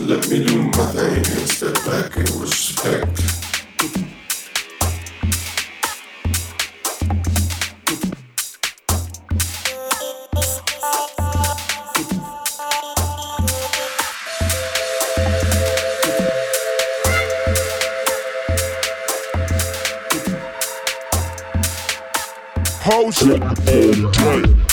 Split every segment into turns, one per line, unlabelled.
Let me do my thing and step back and respect.
House.
Hold tight.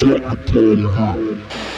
Don't tell.